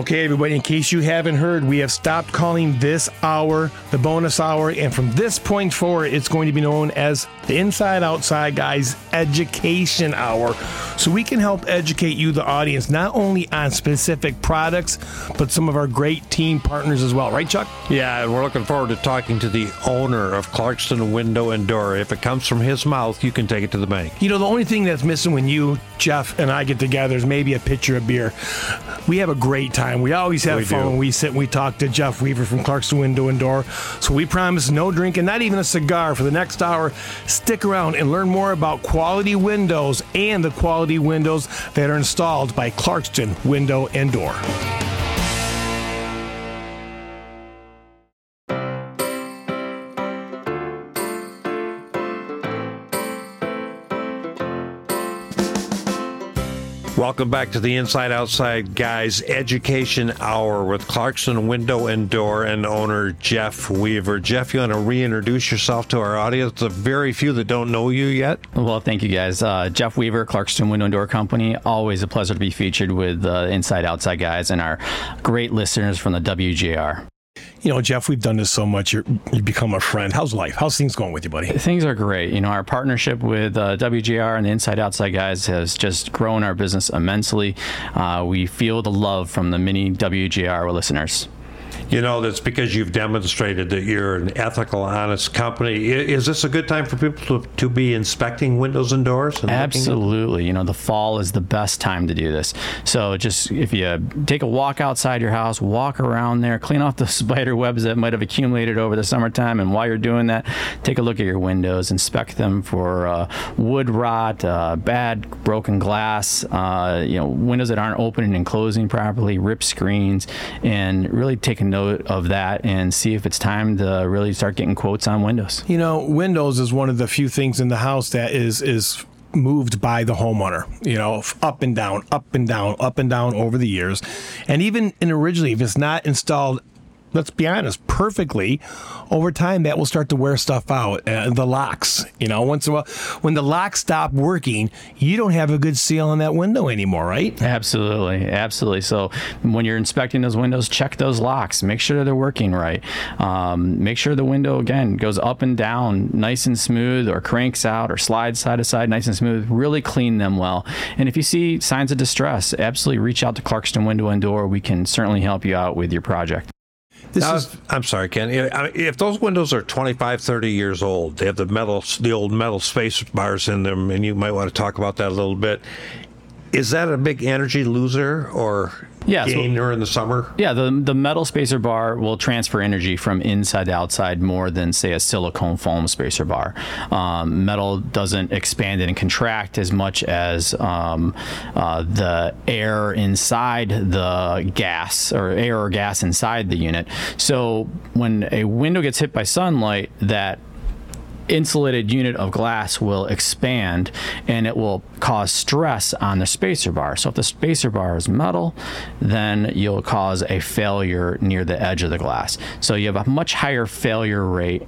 Okay, everybody, in case you haven't heard, we have stopped calling this hour the bonus hour, and from this point forward, it's going to be known as the Inside Outside Guys Education Hour. So we can help educate you, the audience, not only on specific products, but some of our great team partners as well. Right, Chuck? Yeah, and we're looking forward to talking to the owner of Clarkston Window and Door. If it comes from his mouth, you can take it to the bank. You know, the only thing that's missing when you, Jeff, and I get together is maybe a pitcher of beer. We have a great time. We always have We fun do. when we sit and we talk to Jeff Weaver from Clarkston Window and Door. So we promise no drinking, not even a cigar for the next hour. Stick around and learn more about quality windows and the quality windows that are installed by Clarkston Window and Door. Welcome back to the Inside Outside Guys Education Hour with Clarkston Window and Door and owner Jeff Weaver. Jeff, you want to reintroduce yourself to our audience? The very few that don't know you yet. Well, thank you guys. Uh, Jeff Weaver, Clarkston Window and Door Company. Always a pleasure to be featured with uh, Inside Outside guys and our great listeners from the WJR. You know, Jeff, we've done this so much. You're, you become a friend. How's life? How's things going with you, buddy? Things are great. You know, our partnership with uh, WJR and the Inside Outside guys has just grown our business immensely. Uh, we feel the love from the many WJR listeners. You know, that's because you've demonstrated that you're an ethical, honest company. Is this a good time for people to, to be inspecting windows and doors? And Absolutely. You know, the fall is the best time to do this. So just if you take a walk outside your house, walk around there, clean off the spider webs that might have accumulated over the summertime. And while you're doing that, take a look at your windows, inspect them for uh, wood rot, uh, bad broken glass, uh, you know, windows that aren't opening and closing properly, ripped screens, and really take a note of that and see if it's time to really start getting quotes on windows. You know, Windows is one of the few things in the house that is is moved by the homeowner. You know, up and down, up and down, up and down over the years, and even in originally, if it's not installed. Let's be honest, perfectly. Over time, that will start to wear stuff out. Uh, the locks, you know, once in a while, when the locks stop working, you don't have a good seal on that window anymore, right? Absolutely, absolutely. So when you're inspecting those windows, check those locks. Make sure they're working right. Um, make sure the window again goes up and down, nice and smooth, or cranks out, or slides side to side, nice and smooth. Really clean them well. And if you see signs of distress, absolutely reach out to Clarkston Window and Door. We can certainly help you out with your project. This Now, is I'm sorry, Ken. If if those windows are 25, 30 years old, they have the metal, the old metal spacer bars in them, and you might want to talk about that a little bit. Is that a big energy loser or Yeah, so- gainer in the summer? Yeah, the the metal spacer bar will transfer energy from inside to outside more than say a silicone foam spacer bar. Um, metal doesn't expand and contract as much as um, uh, the air inside the gas or air or gas inside the unit. So when a window gets hit by sunlight, that insulated unit of glass will expand and it will cause stress on the spacer bar. So if the spacer bar is metal, then you'll cause a failure near the edge of the glass. So you have a much higher failure rate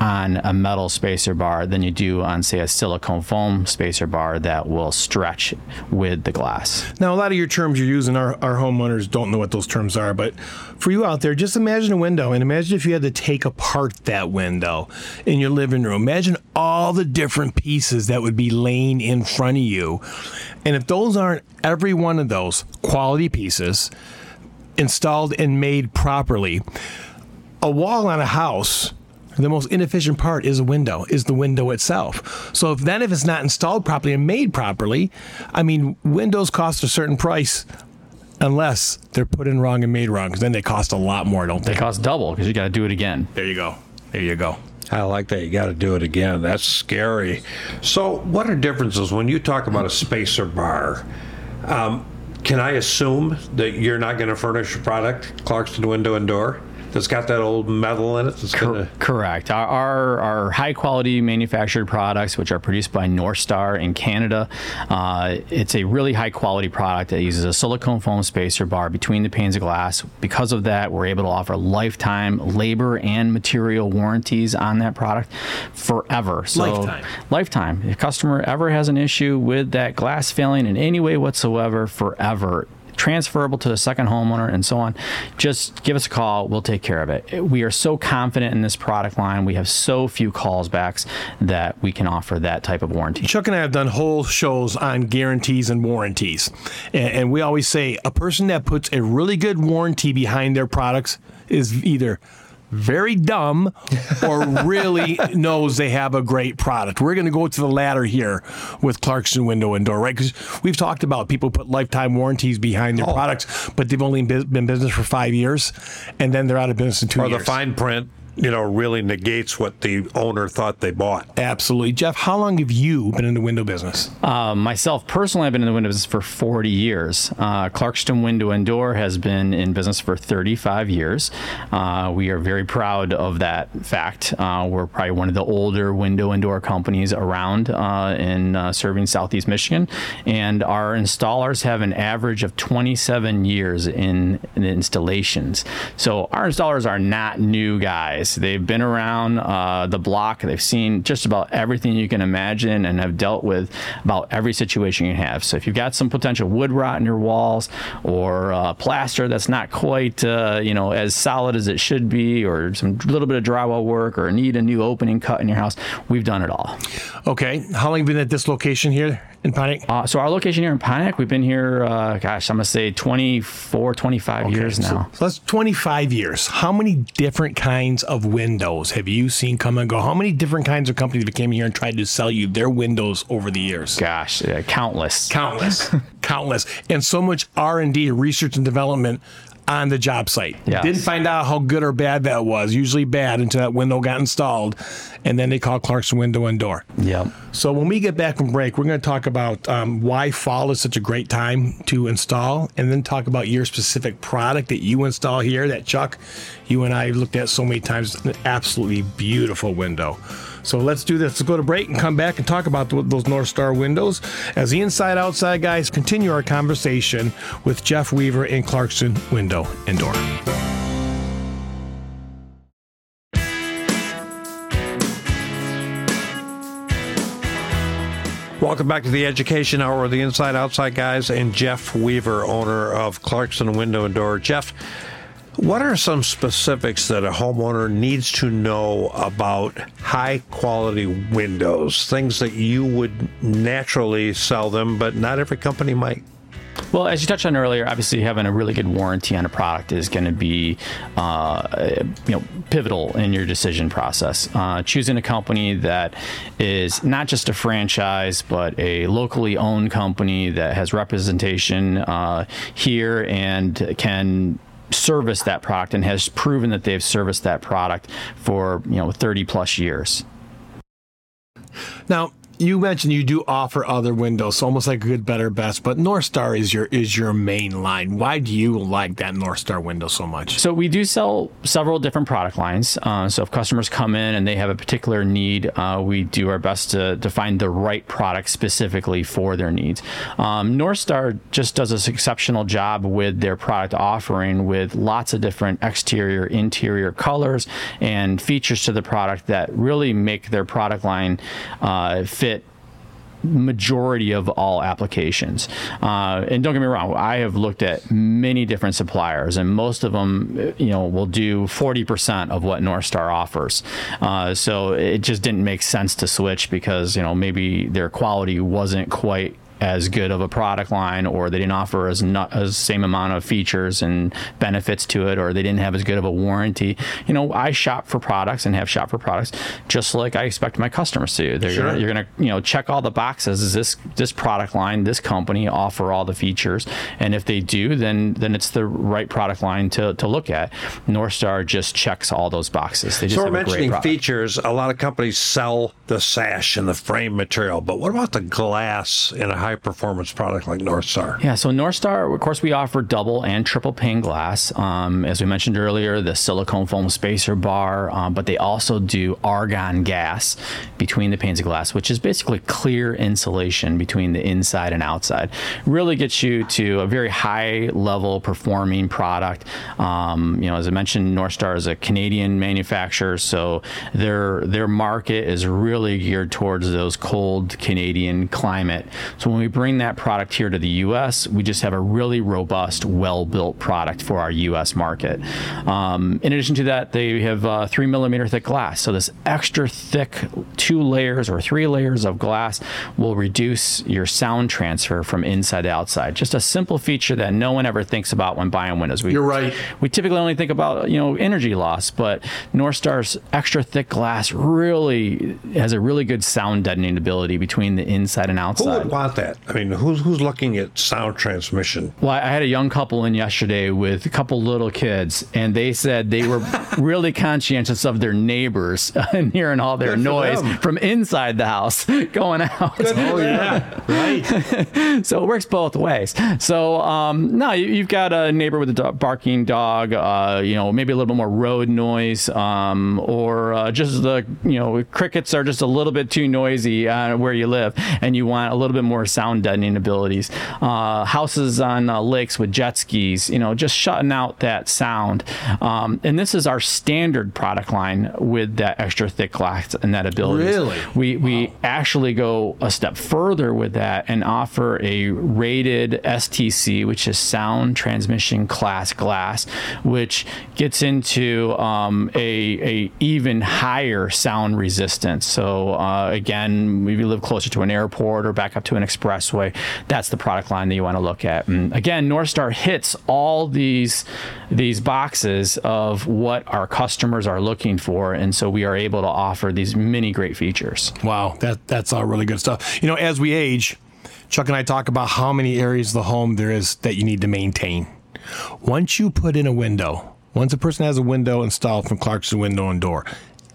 on a metal spacer bar than you do on say a silicone foam spacer bar that will stretch with the glass. Now, a lot of your terms you're using, our, our homeowners don't know what those terms are, but for you out there, just imagine a window and imagine if you had to take apart that window in your living room. Imagine all the different pieces that would be laying in front of you. And if those aren't every one of those quality pieces installed and made properly, a wall on a house the most inefficient part is a window is the window itself so if then if it's not installed properly and made properly i mean windows cost a certain price unless they're put in wrong and made wrong because then they cost a lot more don't they It costs double because you got to do it again. there you go there you go I like that. You got to do it again. That's scary. So, what are differences when you talk about a spacer bar? Um, can I assume that you're not going to furnish a product, Clarkston Window and Door, that's got that old metal in it? That's going to. Correct. Our, our, our high quality manufactured products, which are produced by North Star in Canada, uh, it's a really high quality product that uses a silicone foam spacer bar between the panes of glass. Because of that, we're able to offer lifetime labor and material warranties on that product forever. So Lifetime. Lifetime. If a customer ever has an issue with that glass failing in any way whatsoever, forever transferable to the second homeowner, and so on, just give us a call. We'll take care of it. We are so confident in this product line. We have so few calls backs that we can offer that type of warranty. Chuck and I have done whole shows on guarantees and warranties. And, and we always say a person that puts a really good warranty behind their products is either very dumb or really knows they have a great product. We're going to go to the latter here with Clarkston Window and Door, right? Because we've talked about people put lifetime warranties behind their oh. products, but they've only been in business for five years, and then they're out of business in two or years. Or the fine print you know, really negates what the owner thought they bought. Absolutely. Jeff, how long have you been in the window business? Uh, myself, personally, I've been in the window business for 40 years. Uh, Clarkston Window and Door has been in business for 35 years. Uh, we are very proud of that fact. Uh, we're probably one of the older window and door companies around uh, in uh, serving Southeast Michigan. And our installers have an average of 27 years in, in installations. So our installers are not new guys guys. They've been around uh, the block. They've seen just about everything you can imagine and have dealt with about every situation you have. So if you've got some potential wood rot in your walls or uh, plaster that's not quite uh, you know as solid as it should be, or some little bit of drywall work, or need a new opening cut in your house, we've done it all. Okay, how long have you been at this location here? In Pontiac? Uh, so our location here in Pontiac, we've been here, uh, gosh, I'm going to say 24, 25 okay, years now. So, so that's 25 years. How many different kinds of windows have you seen come and go? How many different kinds of companies have came here and tried to sell you their windows over the years? Gosh, yeah, countless. Countless. countless. And so much R&D, research and development on the job site. Yes. Didn't find out how good or bad that was. Usually bad until that window got installed, and then they call Clarkston Window and Door. Yep. So when we get back from break, we're going to talk about um, why fall is such a great time to install, and then talk about your specific product that you install here. That Chuck, you and I looked at so many times. An absolutely beautiful window. So let's do this. Let's go to break and come back and talk about those North Star windows as the inside outside guys continue our conversation with Jeff Weaver in Clarkston Window and Door. Welcome back to the Education Hour of the Inside Outside Guys and Jeff Weaver, owner of Clarkston Window and Door. Jeff, what are some specifics that a homeowner needs to know about high quality windows? Things that you would naturally sell them, but not every company might. Well, as you touched on earlier, obviously having a really good warranty on a product is going to be, uh, you know, pivotal in your decision process. Uh, choosing a company that is not just a franchise, but a locally owned company that has representation uh, here and can serviced that product and has proven that they've serviced that product for you know 30 plus years. Now, you mentioned you do offer other windows, so almost like a good, better, best. But North Star is your is your main line. Why do you like that North Star window so much? So we do sell several different product lines. Uh, so if customers come in and they have a particular need, uh, we do our best to, to find the right product specifically for their needs. Um, North Star just does an exceptional job with their product offering, with lots of different exterior, interior colors and features to the product that really make their product line uh, fit majority of all applications. Uh, and don't get me wrong, I have looked at many different suppliers, and most of them, you know, will do 40% of what North Star offers. Uh, so it just didn't make sense to switch because you know maybe their quality wasn't quite as good of a product line or they didn't offer as not as same amount of features and benefits to it or they didn't have as good of a warranty. You know i shop for products and have shop for products just like i expect my customers to. They're sure. gonna, you're gonna you know check all the boxes. Is this this product line this company offer all the features? And if they do then then it's the right product line to, to look at. North star just checks all those boxes. They just so we're mentioning features. A lot of companies sell the sash and the frame material but what about the glass in a high performance product like North Star? Yeah, so North Star, of course, we offer double and triple pane glass. Um, as we mentioned earlier, the silicone foam spacer bar, um, but they also do argon gas between the panes of glass, which is basically clear insulation between the inside and outside. Really gets you to a very high level performing product. Um, you know, as I mentioned, North Star is a Canadian manufacturer, so their their market is really geared towards those cold Canadian climate. So when we bring that product here to the U.S., we just have a really robust, well-built product for our U.S. market. Um, in addition to that, they have uh, three millimeter thick glass. So this extra thick two layers or three layers of glass will reduce your sound transfer from inside to outside. Just a simple feature that no one ever thinks about when buying windows. We, You're right. We typically only think about you know energy loss, but Northstar's extra thick glass really has a really good sound deadening ability between the inside and outside. Who would want that? I mean, who's who's looking at sound transmission? Well, I had a young couple in yesterday with a couple little kids, and they said they were really conscientious of their neighbors and hearing all their Good noise from inside the house going out. Oh yeah, right. so it works both ways. So um, no, you, you've got a neighbor with a dog, barking dog, uh, you know, maybe a little bit more road noise, um, or uh, just the you know crickets are just a little bit too noisy uh, where you live, and you want a little bit more sound deadening abilities. Uh, houses on uh, lakes with jet skis, you know, just shutting out that sound. Um, and this is our standard product line with that extra thick glass and that ability. Really? We we actually go a step further with that and offer a rated STC, which is sound transmission class glass, which gets into um, a a even higher sound resistance. So uh, again, if you live closer to an airport or back up to an expressway, that's the product line that you want to look at. And again, Northstar hits all these these boxes of what our customers are looking for, and so we are able to offer these many great features. Wow, that that's all really good stuff. You know, as we age, Chuck and I talk about how many areas of the home there is that you need to maintain. Once you put in a window, once a person has a window installed from Clarkston Window and Door,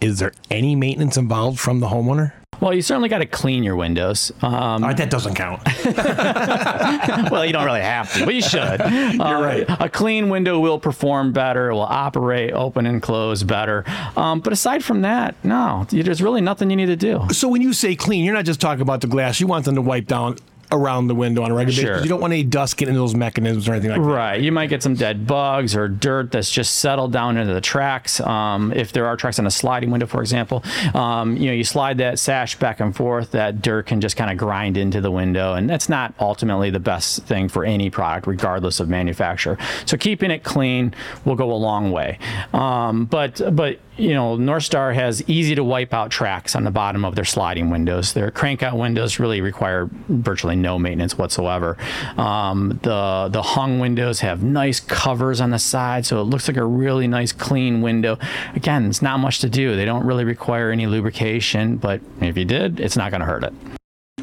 is there any maintenance involved from the homeowner? Well, you certainly got to clean your windows. Um, All right, that doesn't count. well, you don't really have to, but you should. You're right. A clean window will perform better, it will operate, open and close better. Um, but aside from that, no, there's really nothing you need to do. so when you say clean, you're not just talking about the glass. You want them to wipe down around the window on a regular Sure. basis. You don't want any dust getting into those mechanisms or anything like that. Right. You might get some dead bugs or dirt that's just settled down into the tracks. Um, if there are tracks on a sliding window, for example, um, you know, you slide that sash back and forth, that dirt can just kind of grind into the window. And that's not ultimately the best thing for any product, regardless of manufacturer. So keeping it clean will go a long way. Um, but, but, you know, Northstar has easy to wipe out tracks on the bottom of their sliding windows. Their crank out windows really require virtually no maintenance whatsoever. Um, the the hung windows have nice covers on the side, so it looks like a really nice clean window. Again, it's not much to do. They don't really require any lubrication, but if you did, it's not going to hurt it.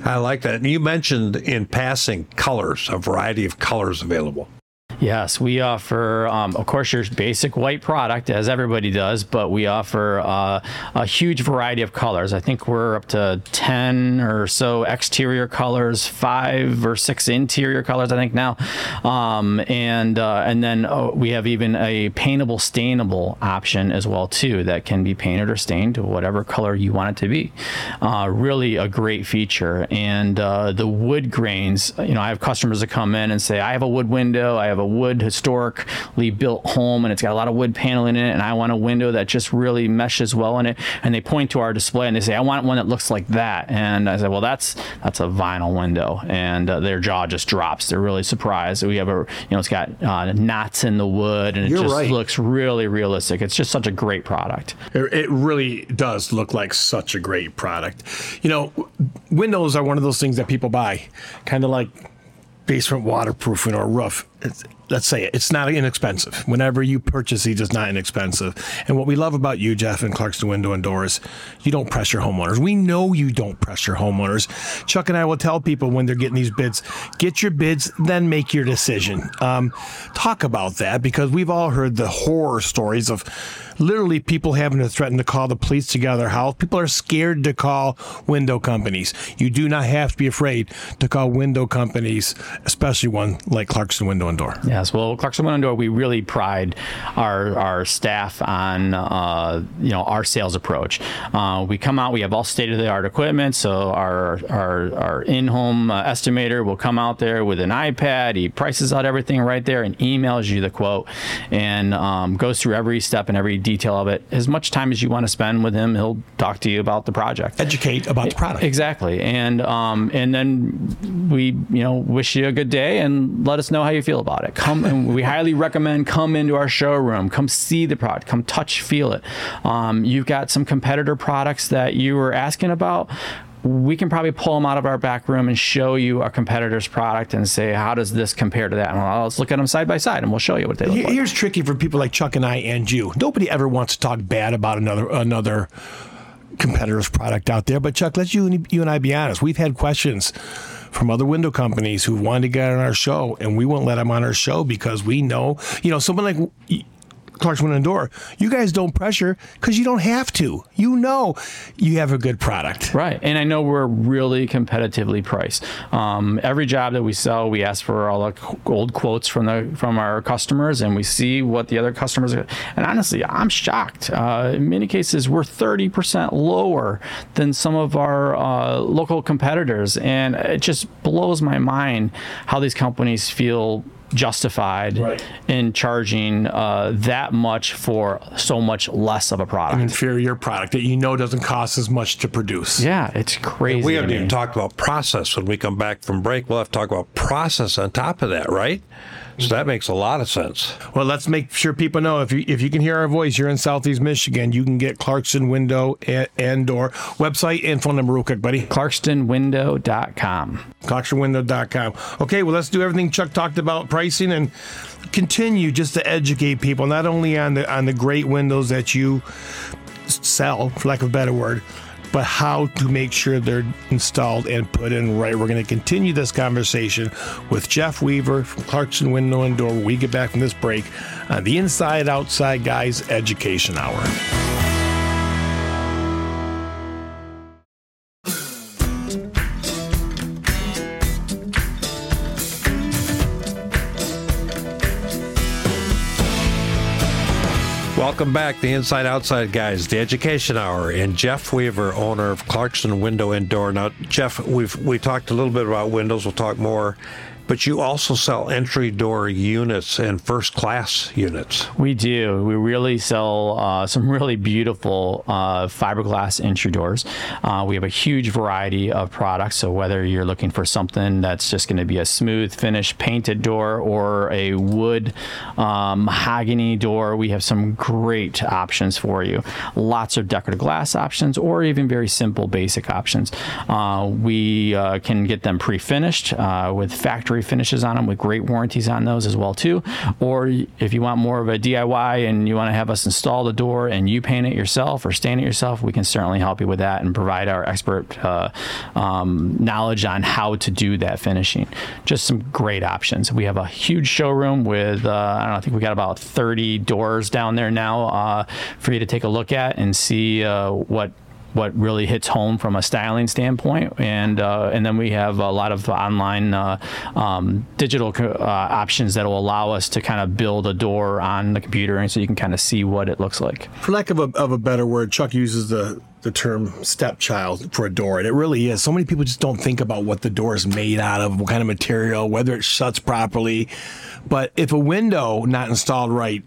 I like that. And you mentioned in passing colors, a variety of colors available. Yes, we offer, um, of course, your basic white product, as everybody does, but we offer uh, a huge variety of colors. I think we're up to 10 or so exterior colors, five or six interior colors, I think now. Um, and uh, and then uh, we have even a paintable, stainable option as well, too, that can be painted or stained to whatever color you want it to be. Uh, really a great feature. And uh, the wood grains, you know, I have customers that come in and say, I have a wood window, I have a wood historically built home and it's got a lot of wood paneling in it and I want a window that just really meshes well in it. And they point to our display and they say I want one that looks like that. And I said well that's that's a vinyl window. And uh, their jaw just drops. They're really surprised. That we have a you know it's got uh, knots in the wood and it You're just right. looks really realistic. It's just such a great product. It it really does look like such a great product. You know, windows are one of those things that people buy, kind of like basement waterproofing or roof. Let's say it, it's not inexpensive. Whenever you purchase these, it's not inexpensive. And what we love about you, Jeff, and Clarkston Window and Doors, you don't pressure homeowners. We know you don't pressure homeowners. Chuck and I will tell people when they're getting these bids, get your bids, then make your decision. Um, talk about that because we've all heard the horror stories of literally people having to threaten to call the police to get out of their house. People are scared to call window companies. You do not have to be afraid to call window companies, especially one like Clarkston Window Yes, well, Clarkston Window Door, we really pride our our staff on uh, you know our sales approach. Uh, we come out, we have all state of the art equipment. So our our, our in home uh, estimator will come out there with an iPad. He prices out everything right there and emails you the quote, and um, goes through every step and every detail of it. As much time as you want to spend with him, he'll talk to you about the project. Educate about the product. Exactly, and um, and then we you know wish you a good day and let us know how you feel about it. Come and we highly recommend come into our showroom, come see the product, come touch, feel it. Um, you've got some competitor products that you were asking about. We can probably pull them out of our back room and show you a competitor's product and say, how does this compare to that? And well, let's look at them side by side and we'll show you what they look Here- like. Here's tricky for people like Chuck and I and you. Nobody ever wants to talk bad about another another competitor's product out there. But Chuck, let's you and you and I be honest. We've had questions from other window companies who wanted to get on our show, and we won't let them on our show because we know, you know, someone like. Clark's Window and Door. You guys don't pressure because you don't have to. You know you have a good product. Right, and I know we're really competitively priced. Um, every job that we sell, we ask for all the old quotes from the from our customers, and we see what the other customers. are. And honestly, I'm shocked. Uh, in many cases, we're 30% lower than some of our uh, local competitors, and it just blows my mind how these companies feel justified Right. in charging uh, that much for so much less of a product. An Inferior product that you know doesn't cost as much to produce. yeah, it's crazy. We haven't even talked about process when we come back from break. We'll have to talk about process on top of that, right? So that makes a lot of sense. Well, let's make sure people know if you if you can hear our voice, you're in Southeast Michigan, you can get Clarkston Window eh, and, and Door website and phone number real quick, buddy. ClarkstonWindow.com. ClarksonWindow.com. Okay, well, let's do everything Chuck talked about pricing and continue just to educate people not only on the on the great windows that you sell, for lack of a better word, but how to make sure they're installed and put in right. We're going to continue this conversation with Jeff Weaver from Clarkston Window and Door when we get back from this break on the Inside Outside Guys Education Hour. Welcome back, the Inside Outside guys, the Education Hour, and Jeff Weaver, owner of Clarkston Window and Door. Now, Jeff, we've we talked a little bit about windows. We'll talk more, but you also sell entry door units and first class units. We do. We really sell uh, some really beautiful uh, fiberglass entry doors. Uh, we have a huge variety of products. So whether you're looking for something that's just going to be a smooth finish painted door or a wood um, mahogany door, we have some great options for you. Lots of decorative glass options or even very simple basic options. Uh, we uh, can get them pre-finished uh, with factory finishes on them with great warranties on those as well too. Or if you want more of a DIY and you want to have us install the door and you paint it yourself or stain it yourself, we can certainly help you with that and provide our expert uh, um, knowledge on how to do that finishing. Just some great options. We have a huge showroom with uh, I don't know, I think we got about 30 doors down there now uh, for you to take a look at and see uh, what what really hits home from a styling standpoint, and uh, and then we have a lot of online uh, um, digital uh, options that will allow us to kind of build a door on the computer, and so you can kind of see what it looks like. For lack of a, of a better word, Chuck uses the, the term stepchild for a door, and it really is. So many people just don't think about what the door is made out of, what kind of material, whether it shuts properly. But if a window not installed right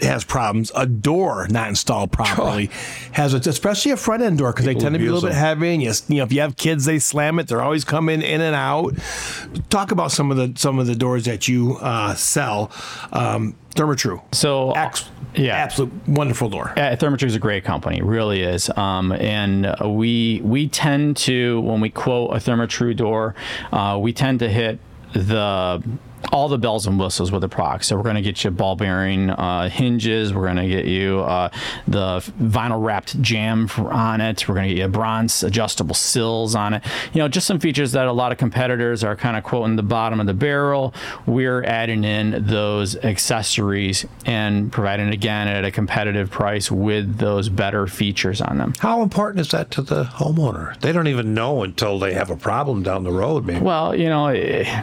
has problems, a door not installed properly has a, especially a front end door because they tend to be a little bit heavy. And you, you know, if you have kids, they slam it. They're always coming in and out. Talk about some of the some of the doors that you uh, sell. Um, Therma-Tru. So, Ex- yeah. absolute wonderful door. Yeah, Therma-Tru is a great company, really is. Um, and we we tend to when we quote a Therma-Tru door, uh, we tend to hit the all the bells and whistles with the product. So we're going to get you ball bearing uh, hinges. We're going to get you uh, the vinyl wrapped jam on it. We're going to get you bronze adjustable sills on it. You know, just some features that a lot of competitors are kind of quoting the bottom of the barrel. We're adding in those accessories and providing again at a competitive price with those better features on them. How important is that to the homeowner? They don't even know until they have a problem down the road, maybe. Well, you know, eh,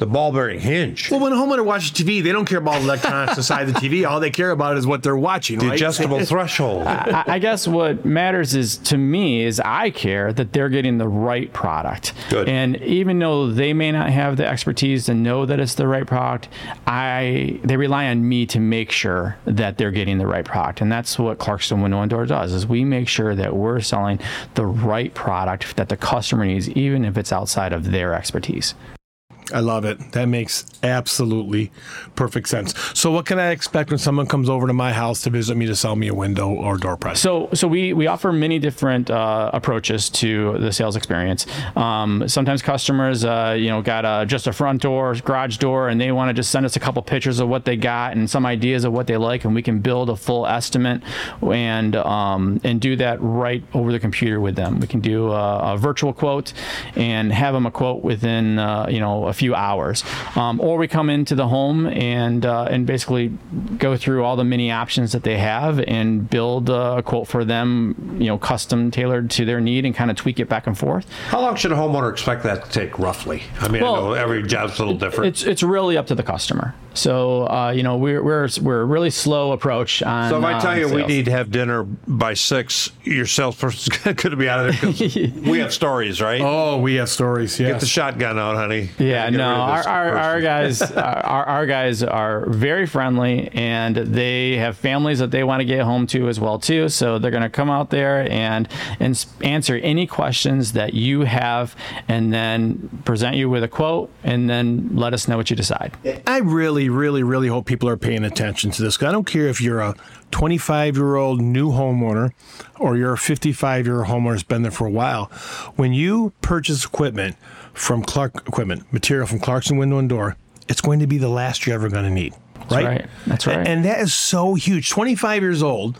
the ball bearing hinge. Well, when a homeowner watches TV, they don't care about electronics inside the TV. All they care about is what they're watching. the right? adjustable threshold. I, I guess what matters is to me is I care that they're getting the right product. Good. And even though they may not have the expertise to know that it's the right product, I they rely on me to make sure that they're getting the right product. And that's what Clarkston Window and Door does is we make sure that we're selling the right product that the customer needs, even if it's outside of their expertise. I love it. That makes absolutely perfect sense. So, what can I expect when someone comes over to my house to visit me to sell me a window or door prize? So, so we, we offer many different uh, approaches to the sales experience. Um, sometimes customers, uh, you know, got a, just a front door, garage door, and they want to just send us a couple pictures of what they got and some ideas of what they like, and we can build a full estimate and um, and do that right over the computer with them. We can do a, a virtual quote and have them a quote within uh, you know a few hours, um, or we come into the home and uh, and basically go through all the many options that they have and build a quote for them, you know, custom tailored to their need and kind of tweak it back and forth. How long should a homeowner expect that to take roughly? I mean, Well, I know every job's a little different. It's it's really up to the customer. So uh, you know we're we're we're a really slow approach on. so if I uh, tell you we need to have dinner by six, your salesperson's going to be out of there. we have stories, right? oh, we have stories. Yes. Get the shotgun out, honey. Yeah, no, our, our, our guys, our, our guys are very friendly, and they have families that they want to get home to as well too. So they're going to come out there and and answer any questions that you have, and then present you with a quote, and then let us know what you decide. I really, really, really hope people are paying attention to this. I don't care if you're a 25 year old new homeowner or you're a 55 year old homeowner that's been there for a while. When you purchase equipment from Clark Equipment, material from Clarkston Window and Door, it's going to be the last you're ever going to need. right? right. That's right. And that is so huge. 25 years old.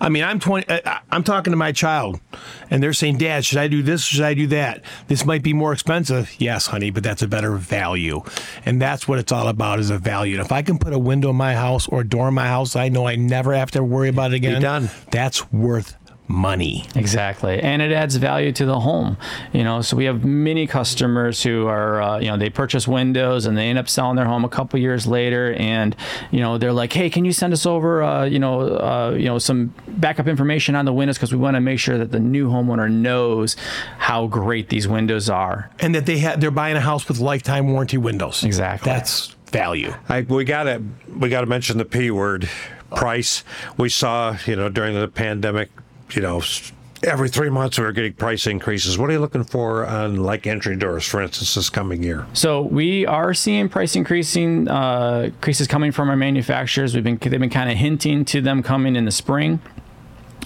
I mean, I'm 20. uh, I'm talking to my child, and they're saying, "Dad, should I do this? Should I do that? This might be more expensive." Yes, honey, but that's a better value, and that's what it's all about is a value. And if I can put a window in my house or a door in my house, I know I never have to worry about it again. Be done. That's worth money. Exactly, and it adds value to the home. You know, so we have many customers who are, uh, you know, they purchase windows and they end up selling their home a couple years later, and you know, they're like, "Hey, can you send us over, uh, you know, uh, you know, some backup information on the windows because we want to make sure that the new homeowner knows how great these windows are." And that they have they're buying a house with lifetime warranty windows. Exactly. That's value. I, we got to we got to mention the p word, price. We saw you know during the pandemic, you know. Every three months, we're getting price increases. What are you looking for on like entry doors, for instance, this coming year? So we are seeing price increasing uh, increases coming from our manufacturers. We've been they've been kind of hinting to them coming in the spring.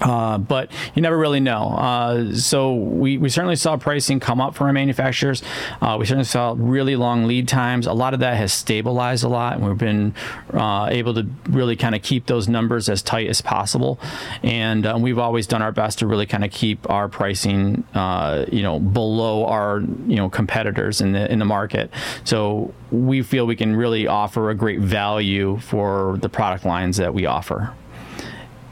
Uh, but you never really know. Uh, so we, we certainly saw pricing come up from our manufacturers. Uh, we certainly saw really long lead times. A lot of that has stabilized a lot, and we've been uh, able to really kind of keep those numbers as tight as possible. And uh, we've always done our best to really kind of keep our pricing, uh, you know, below our you know competitors in the in the market. So we feel we can really offer a great value for the product lines that we offer.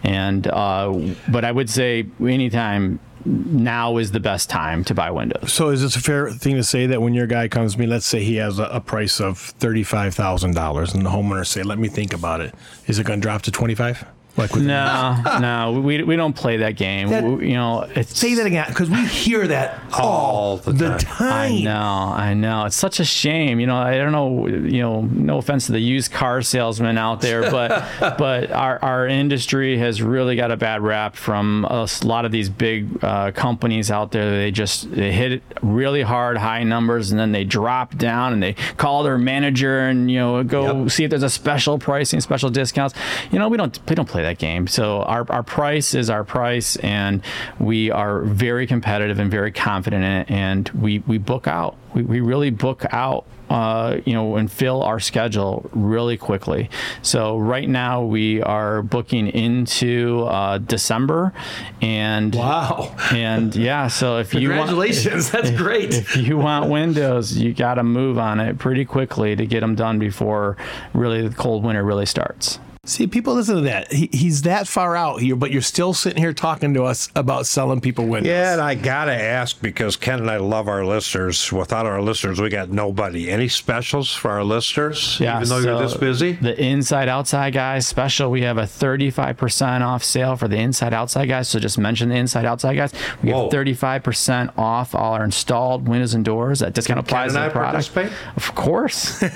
And uh, but I would say anytime now is the best time to buy windows. So is this a fair thing to say that when your guy comes to me, let's say he has a, a price of thirty-five thousand dollars, and the homeowner say, "Let me think about it. Is it going to drop to twenty-five? Like No, no, we, we don't play that game. That- We- you know, Say that again, because we hear that all, the the, time. time. I know, I know. It's such a shame. You know, I don't know. You know, no offense to the used car salesman out there, but but our, our industry has really got a bad rap from a lot of these big uh, companies out there. They just they hit it really hard, high numbers, and then they drop down and they call their manager and you know go Yep. see if there's a special pricing, special discounts. You know, we don't we don't play that game. So our, our price is our price, and we are very competitive and very confident in it. And we, we book out. We, we really book out. Uh, you know, and fill our schedule really quickly. So right now we are booking into uh, December, and Wow. and yeah. So if you want, Congratulations, that's great. if you want windows, you got to move on it pretty quickly to get them done before really the cold winter really starts. See, people listen to that. He, he's that far out here, but you're still sitting here talking to us about selling people windows. Yeah, and I gotta ask because Ken and I love our listeners. Without our listeners, we got nobody. Any specials for our listeners? Yeah, even though you're so this busy. The inside outside guys special. We have a 35% off sale for the inside outside guys. So just mention the inside outside guys. We Whoa. have 35% off all our installed windows and doors. That discount applies and to I the product. participate? Of course.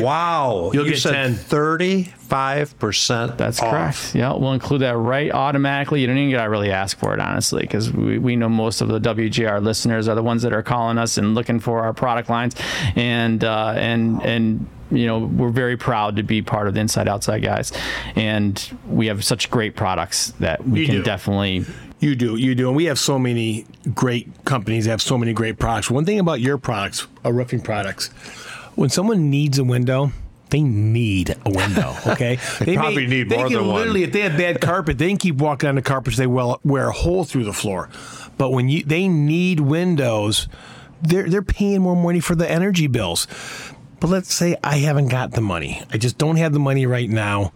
Wow, You'll you get said 10. thirty-five percent. That's correct. Yeah, we'll include that right automatically. You don't even gotta really ask for it, honestly, because we, we know most of the WJR listeners are the ones that are calling us and looking for our product lines, and uh, and and you know we're very proud to be part of the Inside Outside guys, and we have such great products that we You can do. definitely. You do, you do. And we have so many great companies that have so many great products. One thing about your products, our roofing products, when someone needs a window, they need a window, okay? they probably need they more than one. literally, if they have bad carpet, they can keep walking on the carpet, so they will wear a hole through the floor. But when you they need windows, they're they're paying more money for the energy bills. But let's say I haven't got the money. I just don't have the money right now.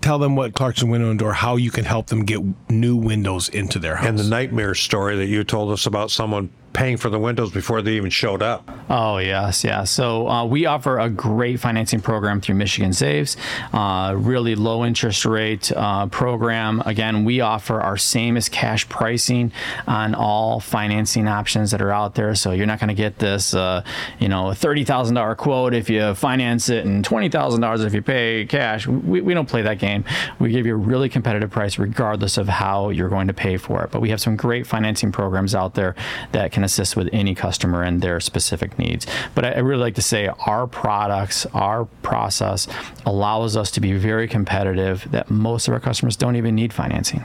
Tell them what Clarkston Window and Door, how you can help them get new windows into their house. And the nightmare story that you told us about someone paying for the windows before they even showed up. Oh yes, yeah. So uh, we offer a great financing program through Michigan Saves, uh, really low interest rate uh, program. Again, we offer our same as cash pricing on all financing options that are out there. So you're not going to get this, uh, you know, thirty thousand dollar quote if you finance it and twenty thousand dollars if you pay cash. We, we don't play that game. We give you a really competitive price regardless of how you're going to pay for it. But we have some great financing programs out there that can assist with any customer and their specific needs. But I, I really like to say our products, our process allows us to be very competitive that most of our customers don't even need financing.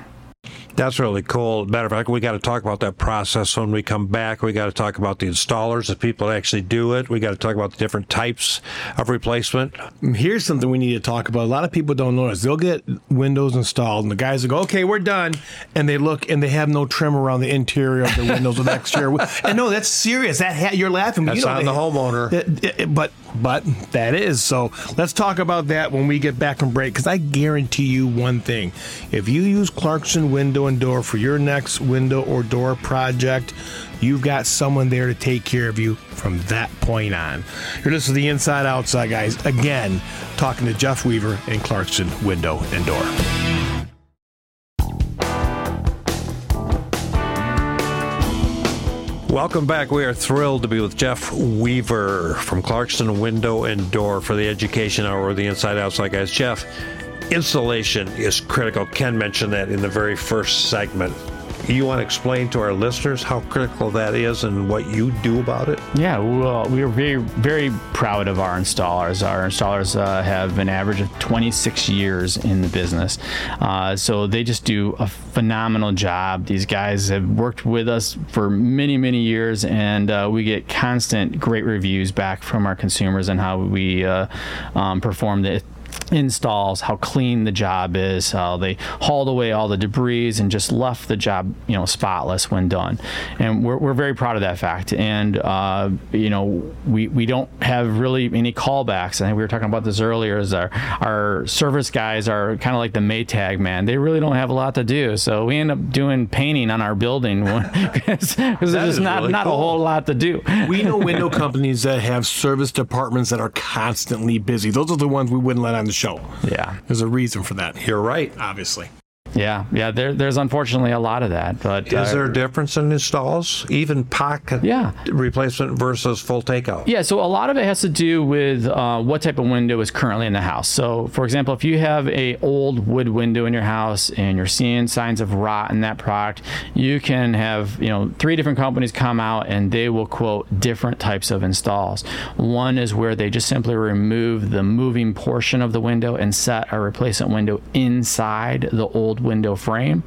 That's really cool. Matter of fact, we got to talk about that process when we come back. We got to talk about the installers, the people that actually do it. We got to talk about the different types of replacement. Here's something we need to talk about. A lot of people don't notice. They'll get windows installed, and the guys will go, "Okay, we're done," and they look and they have no trim around the interior of the windows with exterior. And no, that's serious. That ha- you're laughing. That's you know on the homeowner. It- it- eh, eh, but but that is so. Let's talk about that when we get back from break. Because I guarantee you one thing: if you use Clarkston Window and Door for your next window or door project, you've got someone there to take care of you from that point on. You're listening to the Inside Outside uh, guys again, talking to Jeff Weaver and Clarkston Window and Door. Welcome back. We are thrilled to be with Jeff Weaver from Clarkston Window and Door for the Education Hour the Inside Outside Guys. Jeff, installation is critical. Ken mentioned that in the very first segment. You want to explain to our listeners how critical that is and what you do about it? Yeah, well, we are very, very proud of our installers. Our installers uh, have an average of 26 years in the business. Uh, so they just do a phenomenal job. These guys have worked with us for many, many years, and uh, we get constant great reviews back from our consumers on how we uh, um, perform the installs, how clean the job is, how they hauled away all the debris and just left the job, you know, spotless when done. And we're, we're very proud of that fact. And, uh, you know, we, we don't have really any callbacks. I think we were talking about this earlier is our, our service guys are kind of like the Maytag man. They really don't have a lot to do. So we end up doing painting on our building because there's just not, really not a whole lot to do. We know window companies that have service departments that are constantly busy. Those are the ones we wouldn't let on the show. Yeah. There's a reason for that. You're right. Obviously. Yeah. Yeah. There, there's unfortunately a lot of that, but Is uh, there a difference in installs, even pocket Yeah. replacement versus full takeout? Yeah, so a lot of it has to do with uh, what type of window is currently in the house. So, for example, if you have a old wood window in your house and you're seeing signs of rot in that product, you can have you know three different companies come out and they will quote different types of installs. One is where they just simply remove the moving portion of the window and set a replacement window inside the old window frame,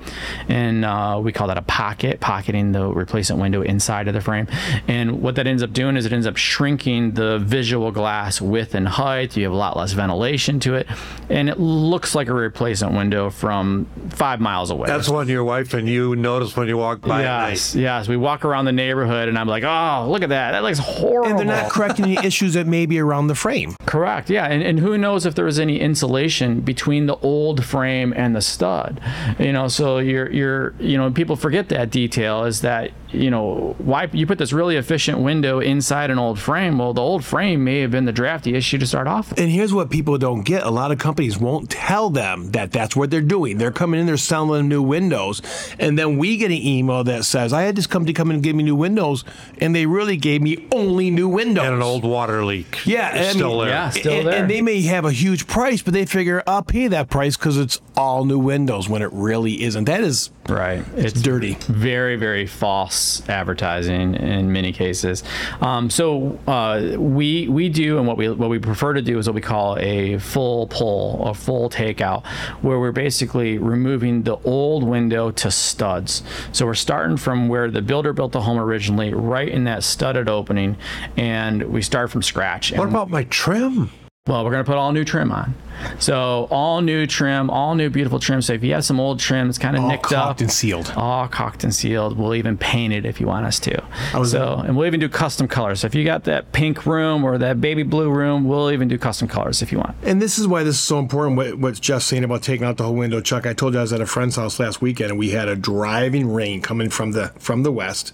and uh, we call that a pocket, pocketing the replacement window inside of the frame. And what that ends up doing is it ends up shrinking the visual glass width and height. You have a lot less ventilation to it, and it looks like a replacement window from five miles away. That's what your wife and you notice when you walk by yes, yes. We walk around the neighborhood, and I'm like, oh, look at that. That looks horrible. And they're not correcting the issues that may be around the frame. Correct. Yeah, and, and who knows if there was any insulation between the old frame and the stud. You know, so you're you're you know people forget that detail is that you know why you put this really efficient window inside an old frame. Well, the old frame may have been the drafty issue to start off. with. And here's what people don't get: a lot of companies won't tell them that that's what they're doing. They're coming in, they're selling them new windows, and then we get an email that says, "I had this company come in and give me new windows, and they really gave me only new windows." And an old water leak. Yeah, It's I still mean- there. Yeah, still and, there. and they may have a huge price, but they figure I'll pay that price because it's all new windows when it really isn't. That is Right. it's dirty. very very false advertising in many cases um, so uh, we we do and what we what we prefer to do is what we call a full pull a full takeout where we're basically removing the old window to studs so we're starting from where the builder built the home originally right in that studded opening and we start from scratch What about my trim? Well, we're going to put all new trim on. So all new trim, all new beautiful trim. So if you have some old trim that's kind of All nicked up, and sealed. all caulked and sealed. We'll even paint it if you want us to. so, and we'll even do custom colors. So if you got that pink room or that baby blue room, we'll even do custom colors if you want. And this is why this is so important. What, what Jeff's saying about taking out the whole window, Chuck. I told you I was at a friend's house last weekend, and we had a driving rain coming from the from the west.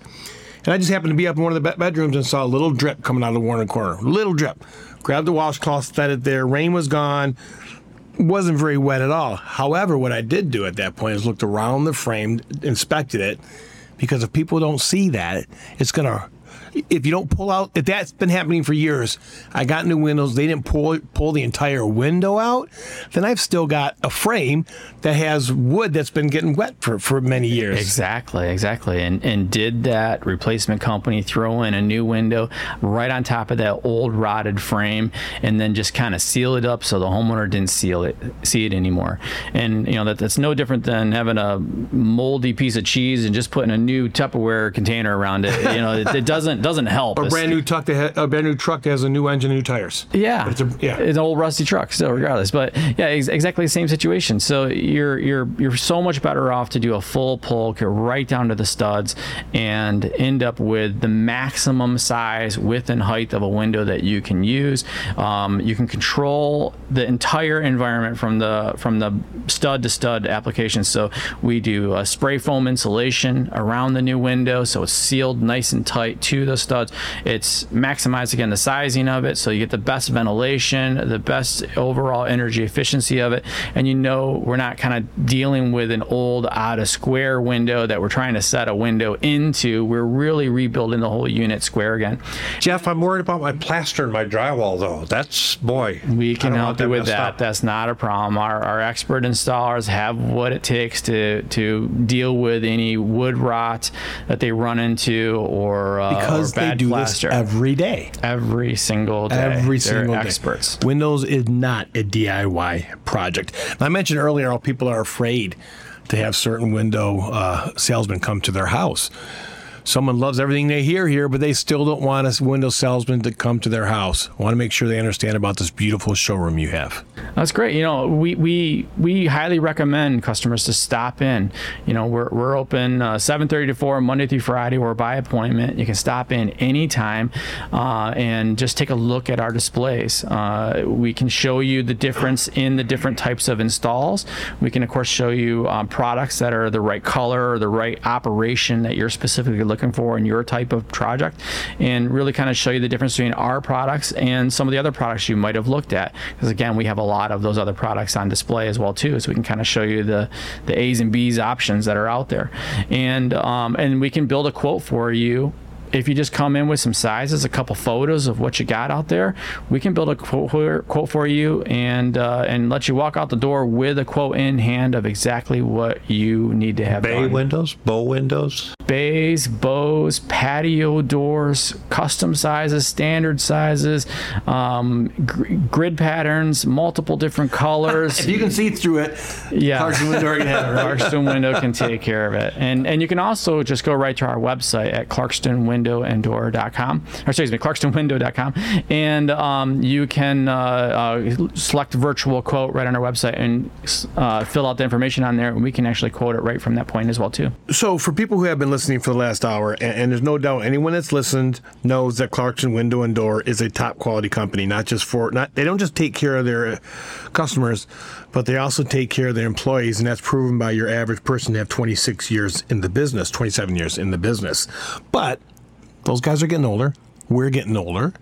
And I just happened to be up in one of the bedrooms and saw a little drip coming out of the Warner corner. Little drip. Grabbed the washcloth, set it there. Rain was gone. Wasn't very wet at all. However, what I did do at that point is looked around the frame, inspected it, because if people don't see that, it's gonna. If you don't pull out, if that's been happening for years, I got new windows. They didn't pull pull the entire window out. Then I've still got a frame that has wood that's been getting wet for, for many years. Exactly, exactly. And and did that replacement company throw in a new window right on top of that old rotted frame and then just kind of seal it up so the homeowner didn't seal it see it anymore. And you know that that's no different than having a moldy piece of cheese and just putting a new Tupperware container around it. You know, it, it doesn't doesn't help. A brand new truck that ha- a brand new truck that has a new engine, and new tires. Yeah, It's a- yeah. it's an old rusty truck. So regardless, but yeah, ex- exactly the same situation. So you're you're you're so much better off to do a full pull, get right down to the studs, and end up with the maximum size, width, and height of a window that you can use. Um, you can control the entire environment from the from the stud to stud application. So we do a spray foam insulation around the new window, so it's sealed nice and tight to the studs. It's maximized again the sizing of it, so you get the best ventilation, the best overall energy efficiency of it, and you know we're not kind of dealing with an old out of square window that we're trying to set a window into. We're really rebuilding the whole unit square again. Jeff, I'm worried about my plaster and my drywall, though. That's, boy. We can help you with that. up. That's not a problem. Our, our expert installers have what it takes to to deal with any wood rot that they run into or uh, Because or they do plaster. this every day. every single day. Every They're single day. experts. Windows is not a DIY project. Now, I mentioned earlier how people are afraid to have certain window uh, salesmen come to their house. Someone loves everything they hear here, but they still don't want a window salesman to come to their house. Want to make sure they understand about this beautiful showroom you have. That's great. You know, we we we highly recommend customers to stop in. You know, we're we're open uh, 7:30 to 4 Monday through Friday. We're by appointment. You can stop in anytime uh, and just take a look at our displays. Uh, we can show you the difference in the different types of installs. We can of course show you um, products that are the right color or the right operation that you're specifically looking for in your type of project, and really kind of show you the difference between our products and some of the other products you might have looked at. Because again, we have a lot of those other products on display as well too, so we can kind of show you the the A's and B's options that are out there, and um, and we can build a quote for you if you just come in with some sizes, a couple photos of what you got out there, we can build a quote for, quote for you and uh, and let you walk out the door with a quote in hand of exactly what you need to have. Bay done. windows, bow windows. bays, bows, patio doors, custom sizes, standard sizes, um, gr- grid patterns, multiple different colors. If you can see through it, Yeah. Clarkson Window already had it, right? Clarkston Window can take care of it. And and you can also just go right to our website at clarkstonwindowanddoor.com. Or excuse me, clarkstonwindow.com. And um, you can uh, uh, select virtual quote right on our website and uh, fill out the information on there. And we can actually quote it right from that point as well, too. So, for people who have been listening for the last hour, and, and there's no doubt anyone that's listened knows that Clarkson Window and Door is a top quality company. Not just for not they don't just take care of their uh, customers, but they also take care of their employees, and that's proven by your average person to have 26 years in the business, 27 years in the business. But those guys are getting older. We're getting older,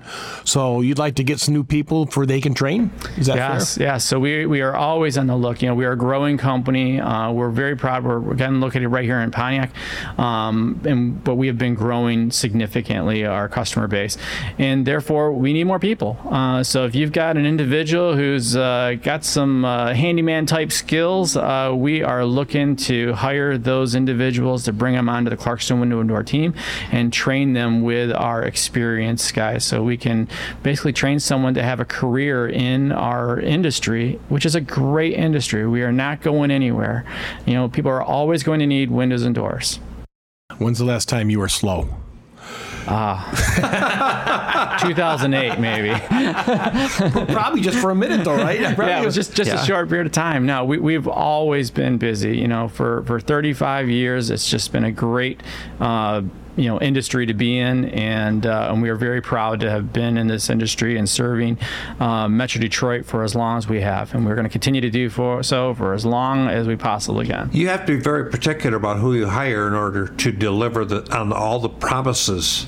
so you'd like to get some new people for they can train. Is that Yes, fair? yes. So we, we are always on the look. You know, we are a growing company. Uh, we're very proud. We're, we're again located right here in Pontiac, um, and but we have been growing significantly our customer base, and therefore we need more people. Uh, so if you've got an individual who's uh, got some uh, handyman type skills, uh, we are looking to hire those individuals to bring them onto the Clarkston Window and Door team and train them with our experienced guys. So we can basically train someone to have a career in our industry, which is a great industry. We are not going anywhere. You know, people are always going to need windows and doors. When's the last time you were slow? Ah, 2008, maybe. Probably just for a minute, though, right? yeah, it was just just Yeah. a short period of time. No, we, we've always been busy. You know, for for 35 years, it's just been a great. Uh, you know, industry to be in, and uh, and we are very proud to have been in this industry and serving uh, Metro Detroit for as long as we have, and we're going to continue to do for so for as long as we possibly can. You have to be very particular about who you hire in order to deliver the, on all the promises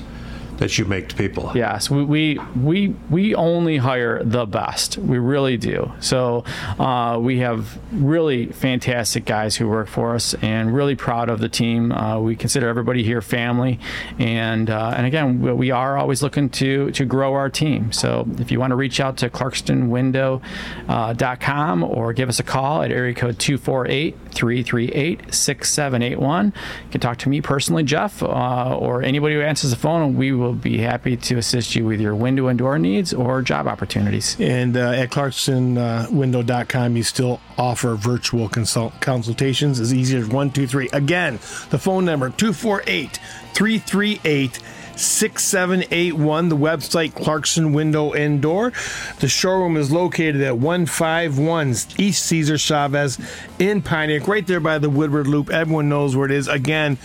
that you make to people. Yes, we, we we we only hire the best. We really do. So uh, we have really fantastic guys who work for us, and really proud of the team. Uh, we consider everybody here family, and uh, and again, we- are always looking to to grow our team. So if you want to reach out to clarkstonwindow.com or give us a call at area code 248-338-6781, you can talk to me personally, Jeff, uh, or anybody who answers the phone, we will be happy to assist you with your window and door needs or job opportunities. And uh, at clarksonwindow.com, you still offer virtual consult- consultations as easy as 123. Again, the phone number 248 338 6781. The website Clarkson Window and Door. The showroom is located at 151 East Cesar Chavez in Pontiac, right there by the Woodward Loop. Everyone knows where it is. Again,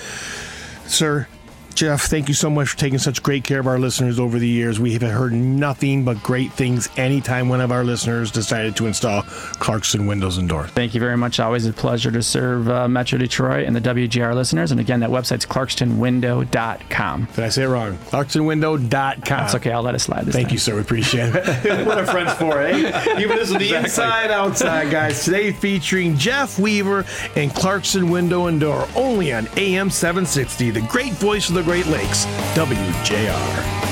sir. Jeff, thank you so much for taking such great care of our listeners over the years. We have heard nothing but great things anytime one of our listeners decided to install Clarkson windows and doors. Thank you very much. Always a pleasure to serve uh, Metro Detroit and the WJR listeners. And again, that website's clarkstonwindow.com. Did I say it wrong? ClarksonWindow.com. It's okay. I'll let it slide this Thank time. you, sir. We appreciate it. what are friends for, eh? Even this is the inside outside, guys. Today featuring Jeff Weaver and Clarkson Window and Door, only on AM 760, the great voice of the Great Lakes, WJR.